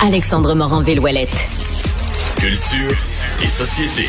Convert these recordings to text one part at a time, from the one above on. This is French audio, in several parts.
Alexandre Morin-Villouellette. Culture et société.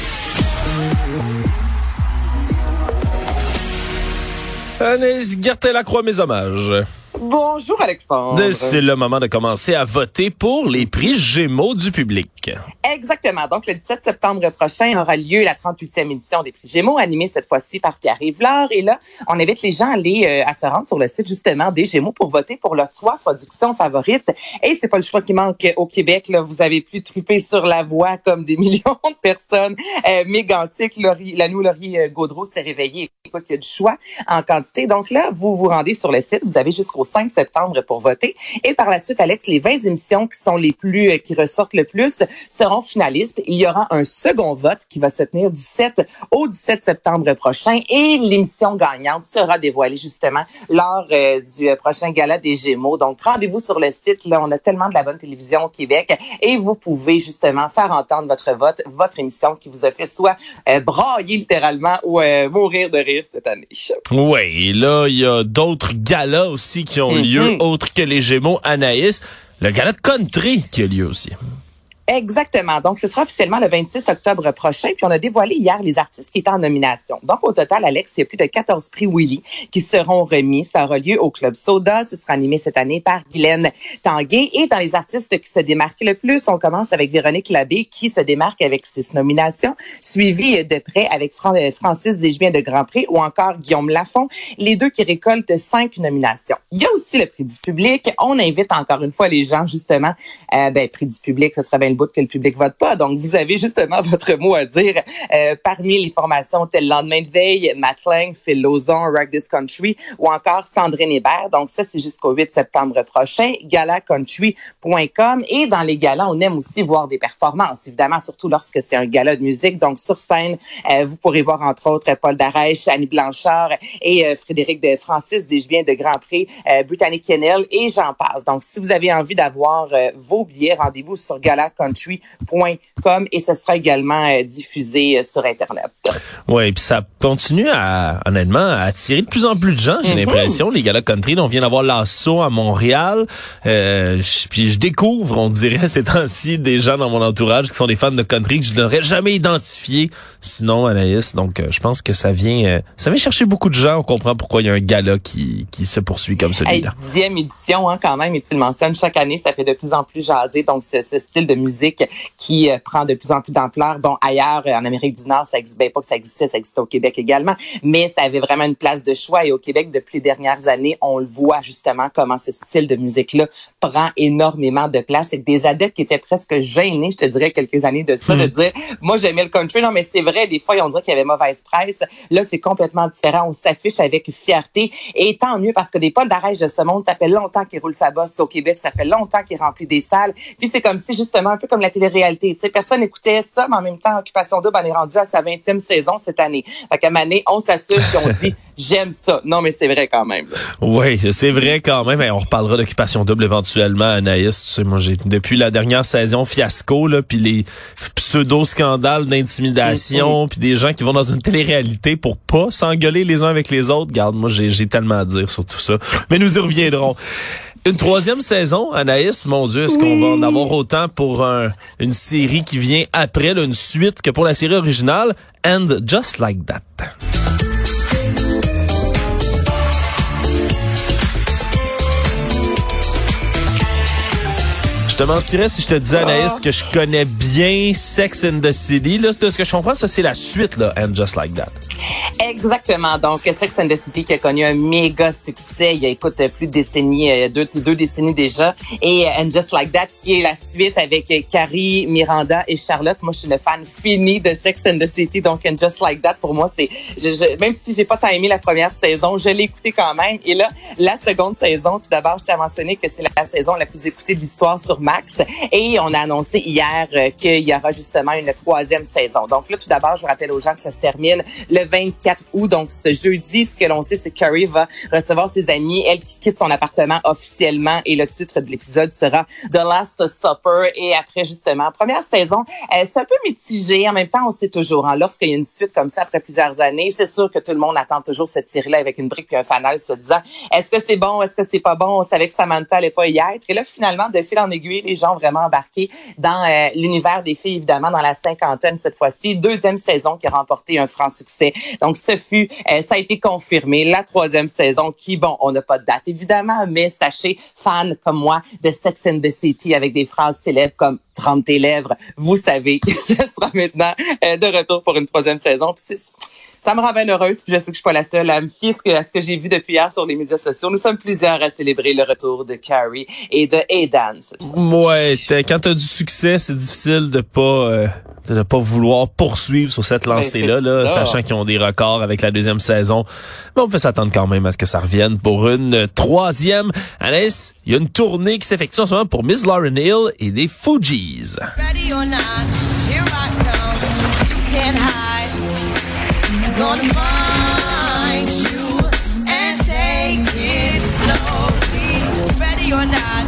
Anaïs Gertin-Lacroix, mes hommages. Bonjour Alexandre. C'est le moment de commencer à voter pour les prix Gémeaux du public. Exactement. Donc, le 17 septembre prochain aura lieu la 38e édition des prix Gémeaux, animée cette fois-ci par Pierre Rivlard. Et là, on invite les gens à aller euh, à se rendre sur le site justement des Gémeaux pour voter pour leurs trois productions favorites. Et c'est pas le choix qui manque au Québec. Là, vous avez pu triper sur la voix comme des millions de personnes. Euh, Mégantic, la nous Laurier euh, Gaudreau s'est réveillé. Écoute, il y a du choix en quantité. Donc là, vous vous rendez sur le site. Vous avez jusqu'au 5 septembre pour voter. Et par la suite, Alex, les 20 émissions qui sont les plus, euh, qui ressortent le plus seront finalistes. Il y aura un second vote qui va se tenir du 7 au 17 septembre prochain et l'émission gagnante sera dévoilée justement lors euh, du euh, prochain gala des Gémeaux. Donc, rendez-vous sur le site. Là, on a tellement de la bonne télévision au Québec et vous pouvez justement faire entendre votre vote, votre émission qui vous a fait soit brailler littéralement ou mourir de rire cette année. Oui, là, il y a d'autres galas aussi qui ont lieu, Mhm. autres que les Gémeaux Anaïs. Le gala de country qui a lieu aussi. Exactement. Donc, ce sera officiellement le 26 octobre prochain. Puis, on a dévoilé hier les artistes qui étaient en nomination. Donc, au total, Alex, il y a plus de 14 prix Willy qui seront remis. Ça aura lieu au Club Soda. Ce sera animé cette année par Guylaine Tanguay. Et dans les artistes qui se démarquent le plus, on commence avec Véronique Labbé qui se démarque avec six nominations, suivi de près avec euh, Francis Desjumien de Grand Prix ou encore Guillaume Lafont, les deux qui récoltent cinq nominations. Il y a aussi le prix du public. On invite encore une fois les gens, justement, euh, ben, prix du public, ce serait bien que le public vote pas. Donc, vous avez justement votre mot à dire euh, parmi les formations telles Lendemain de veille, Matt Lang, Phil Rock This Country ou encore Sandrine Hébert. Donc, ça, c'est jusqu'au 8 septembre prochain. galacountry.com. Et dans les galas, on aime aussi voir des performances, évidemment, surtout lorsque c'est un gala de musique. Donc, sur scène, euh, vous pourrez voir, entre autres, Paul Darèche, Annie Blanchard et euh, Frédéric de Francis, dis-je bien, de Grand Prix, Brittany Kennel et j'en passe. Donc, si vous avez envie d'avoir vos billets, rendez-vous sur galacountry.com et ce sera également euh, diffusé euh, sur Internet. Ouais, puis ça continue à, honnêtement, à attirer de plus en plus de gens, j'ai Mhm. l'impression. Les galas country, là, on vient d'avoir l'assaut à Montréal. Euh, puis je découvre, on dirait ces temps-ci, des gens dans mon entourage qui sont des fans de country que je n'aurais jamais identifié sinon Anaïs. Donc, euh, je pense que ça vient, euh, ça vient chercher beaucoup de gens. On comprend pourquoi il y a un gala qui, qui se poursuit comme celui-là. dixième édition, hein, quand même, et tu le mentionnes, chaque année, ça fait de plus en plus jaser. Donc, ce style de musique qui euh, prend de plus en plus d'ampleur. Bon, ailleurs, euh, en Amérique du Nord, ça existe, ben, pas que ça existait, ça existait au Québec également, mais ça avait vraiment une place de choix. Et au Québec, depuis les dernières années, on le voit justement comment ce style de musique-là prend énormément de place. Et des adeptes qui étaient presque gênés, je te dirais, quelques années de ça, de dire, moi, j'aimais le country. Non, mais c'est vrai, des fois, on dirait qu'il y avait mauvaise presse. Là, c'est complètement différent. On s'affiche avec fierté. Et tant mieux parce que des Paul d'arrêt de ce monde, ça fait longtemps qu'il roule sa bosse au Québec. Ça fait longtemps qu'il remplit des salles. Puis c'est comme si, justement, un peu comme la télé-réalité. Tu sais, personne n'écoutait ça, mais en même temps, Occupation Double en est rendu à sa 20e saison cette année. Fait qu'à année, on s'assume puis on dit, j'aime ça. Non, mais c'est vrai quand même. là. Oui, c'est vrai quand même. Et on reparlera d'occupation double éventuellement, Anaïs. Tu sais, moi, j'ai depuis la dernière saison fiasco, là, puis les pseudo-scandales d'intimidation, puis des gens qui vont dans une télé-réalité pour pas s'engueuler les uns avec les autres. Garde, moi, j'ai j'ai tellement à dire sur tout ça. Mais nous y reviendrons. Une troisième saison, Anaïs, mon Dieu, est-ce qu'on va en avoir autant pour un- une série qui vient après, là, une suite, que pour la série originale, And Just Like That? Je te mentirais si je te disais, Anaïs, que je connais bien Sex and the City. Là, de ce que je comprends, ça, c'est la suite, là, And Just Like That. Exactement. Donc, Sex and the City qui a connu un méga succès il y a, écoute, plus de décennies, euh, deux, deux décennies déjà. Et euh, And Just Like That qui est la suite avec euh, Carrie, Miranda et Charlotte. Moi, je suis une fan finie de Sex and the City. Donc, And Just Like That, pour moi, c'est, je, je- même si j'ai pas tant aimé la première saison, je l'ai écouté quand même. Et là, la seconde saison, tout d'abord, je t'ai mentionné que c'est la saison la plus écoutée de l'histoire sur Max. Et on a annoncé hier qu'il y aura justement une troisième saison. Donc là, tout d'abord, je rappelle aux gens que ça se termine le 24 août, donc ce jeudi. Ce que l'on sait, c'est que Carrie va recevoir ses amis, elle qui quitte son appartement officiellement et le titre de l'épisode sera The Last Supper. Et après, justement, première saison, euh, c'est un peu mitigé. En même temps, on sait toujours, hein, lorsqu'il y a une suite comme ça après plusieurs années, c'est sûr que tout le monde attend toujours cette série-là avec une brique et un fanal se disant, est-ce que c'est bon, est-ce que c'est pas bon? On savait que Samantha allait pas y être. Et là, finalement, de fil en aiguille, les gens ont vraiment embarqué dans euh, l'univers des filles, évidemment, dans la cinquantaine cette fois-ci. Deuxième saison qui a remporté un franc succès. Donc, ce fut, euh, ça a été confirmé. La troisième saison qui, bon, on n'a pas de date, évidemment, mais sachez, fans comme moi de Sex and the City avec des phrases célèbres comme 30 tes lèvres, vous savez que je serai maintenant euh, de retour pour une troisième saison. Puis ça me rend bien heureuse, puis je sais que je suis pas la seule à me fier à ce que j'ai vu depuis hier sur les médias sociaux. Nous sommes plusieurs à célébrer le retour de Carrie et de Aidan. Ouais, quand tu as du succès, c'est difficile de pas euh, de pas vouloir poursuivre sur cette lancée-là, là, sachant qu'ils ont des records avec la deuxième saison. Mais on peut s'attendre quand même à ce que ça revienne pour une troisième. Alice, il y a une tournée qui s'effectue en ce moment pour Miss Lauren Hill et des Fugees. Ready or not, here I come. You can't hide. Gonna find you and take it slowly. Ready or not.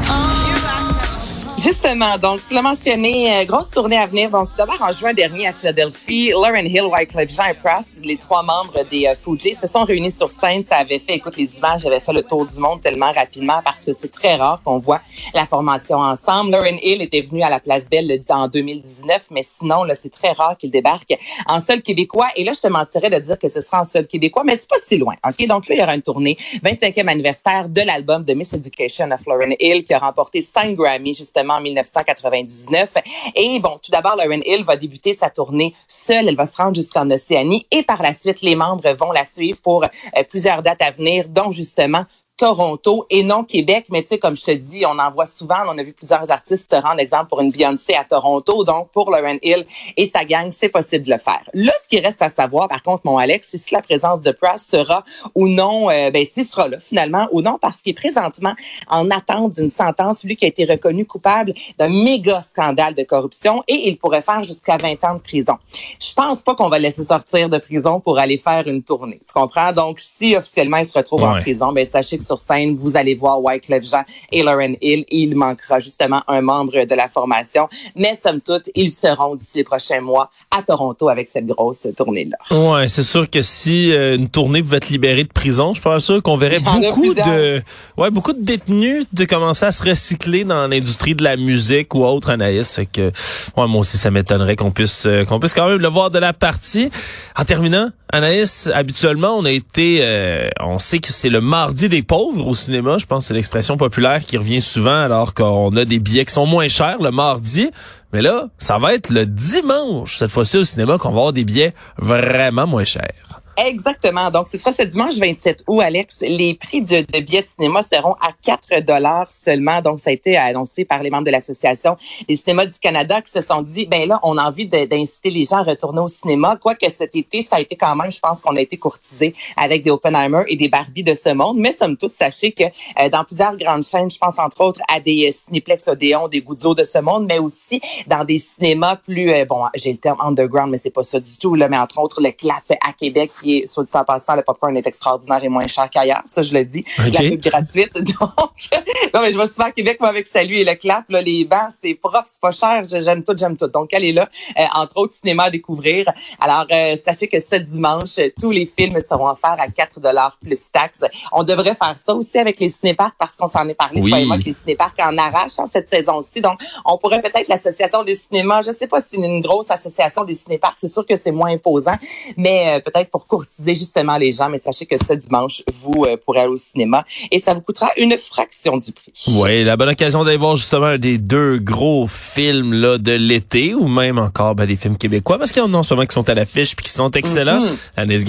Donc tu l'as mentionné, euh, grosse tournée à venir. Donc d'abord en juin dernier à Philadelphie, Lauren Hill, Wyclef Jean et Press, les trois membres des euh, Fugees, se sont réunis sur scène. Ça avait fait, écoute, les images avaient fait le tour du monde tellement rapidement parce que c'est très rare qu'on voit la formation ensemble. Lauren Hill était venu à la Place Belle en 2019, mais sinon là, c'est très rare qu'il débarque en seul québécois. Et là, je te mentirais de dire que ce sera en seul québécois, mais c'est pas si loin. Ok, donc là, il y aura une tournée 25e anniversaire de l'album de Miss Education of Lauren Hill qui a remporté 5 Grammy justement en 1999. Et bon, tout d'abord, Lauren Hill va débuter sa tournée seule. Elle va se rendre jusqu'en Océanie et par la suite, les membres vont la suivre pour euh, plusieurs dates à venir, dont justement Toronto et non Québec. Mais tu sais, comme je te dis, on en voit souvent. On a vu plusieurs artistes te rendre exemple pour une Beyoncé à Toronto. Donc, pour Lauren Hill et sa gang, c'est possible de le faire. Là, ce qui reste à savoir, par contre, mon Alex, c'est si la présence de Price sera ou non, euh, ben, s'il sera là finalement ou non, parce qu'il est présentement en attente d'une sentence, lui qui a été reconnu coupable d'un méga scandale de corruption et il pourrait faire jusqu'à 20 ans de prison. Je pense pas qu'on va laisser sortir de prison pour aller faire une tournée. Tu comprends? Donc, si officiellement il se retrouve en prison, ben, sachez que sur scène, vous allez voir Wyclef Jean et Lauren Hill. Et il manquera justement un membre de la formation. Mais somme toute, ils seront d'ici les prochains mois à Toronto avec cette grosse tournée-là. Ouais, c'est sûr que si euh, une tournée pouvait être libérée de prison, je pense sûr qu'on verrait beaucoup de, ouais, beaucoup de détenus de commencer à se recycler dans l'industrie de la musique ou autre, Anaïs. que, ouais, moi aussi, ça m'étonnerait qu'on puisse, euh, qu'on puisse quand même le voir de la partie. En terminant, Anaïs, habituellement, on a été, euh, on sait que c'est le mardi des au cinéma. Je pense que c'est l'expression populaire qui revient souvent alors qu'on a des billets qui sont moins chers le mardi. Mais là, ça va être le dimanche, cette fois-ci au cinéma, qu'on va avoir des billets vraiment moins chers. Exactement. Donc, ce sera ce dimanche 27 août, Alex. Les prix de, billets de cinéma seront à 4 dollars seulement. Donc, ça a été annoncé par les membres de l'Association des cinémas du Canada qui se sont dit, ben là, on a envie d'inciter les gens à retourner au cinéma. Quoique cet été, ça a été quand même, je pense qu'on a été courtisé avec des Oppenheimer et des Barbie de ce monde. Mais somme toute, sachez que euh, dans plusieurs grandes chaînes, je pense entre autres à des euh, Cinéplex Odéon, des Goudzo de ce monde, mais aussi dans des cinémas plus, euh, bon, j'ai le terme underground, mais c'est pas ça du tout, là, mais entre autres le Clap à Québec soit dit en passant, le popcorn est extraordinaire et moins cher qu'ailleurs. Ça, je le dis. La pub gratuite. Donc, non, mais je vais souvent à Québec, moi, avec Salut et le clap, là, les bancs, c'est propre, c'est pas cher. J'aime tout, j'aime tout. Donc, elle est là, euh, entre autres, cinéma à découvrir. Alors, euh, sachez que ce dimanche, tous les films seront offerts à 4 dollars plus taxes. On devrait faire ça aussi avec les cinéparks parce qu'on s'en est parlé, oui. moi, que les cinéparks en arrachent hein, cette saison-ci. Donc, on pourrait peut-être l'association des cinémas, je sais pas si c'est une grosse association des cinéparks, c'est sûr que c'est moins imposant, mais euh, peut-être pour courtiser justement les gens. Mais sachez que ce dimanche, vous euh, pourrez aller au cinéma et ça vous coûtera une fraction du prix. Oui, la bonne occasion d'aller voir justement un des deux gros films là de l'été ou même encore ben, des films québécois parce qu'il y en a en ce moment qui sont à l'affiche puis qui sont excellents. Mm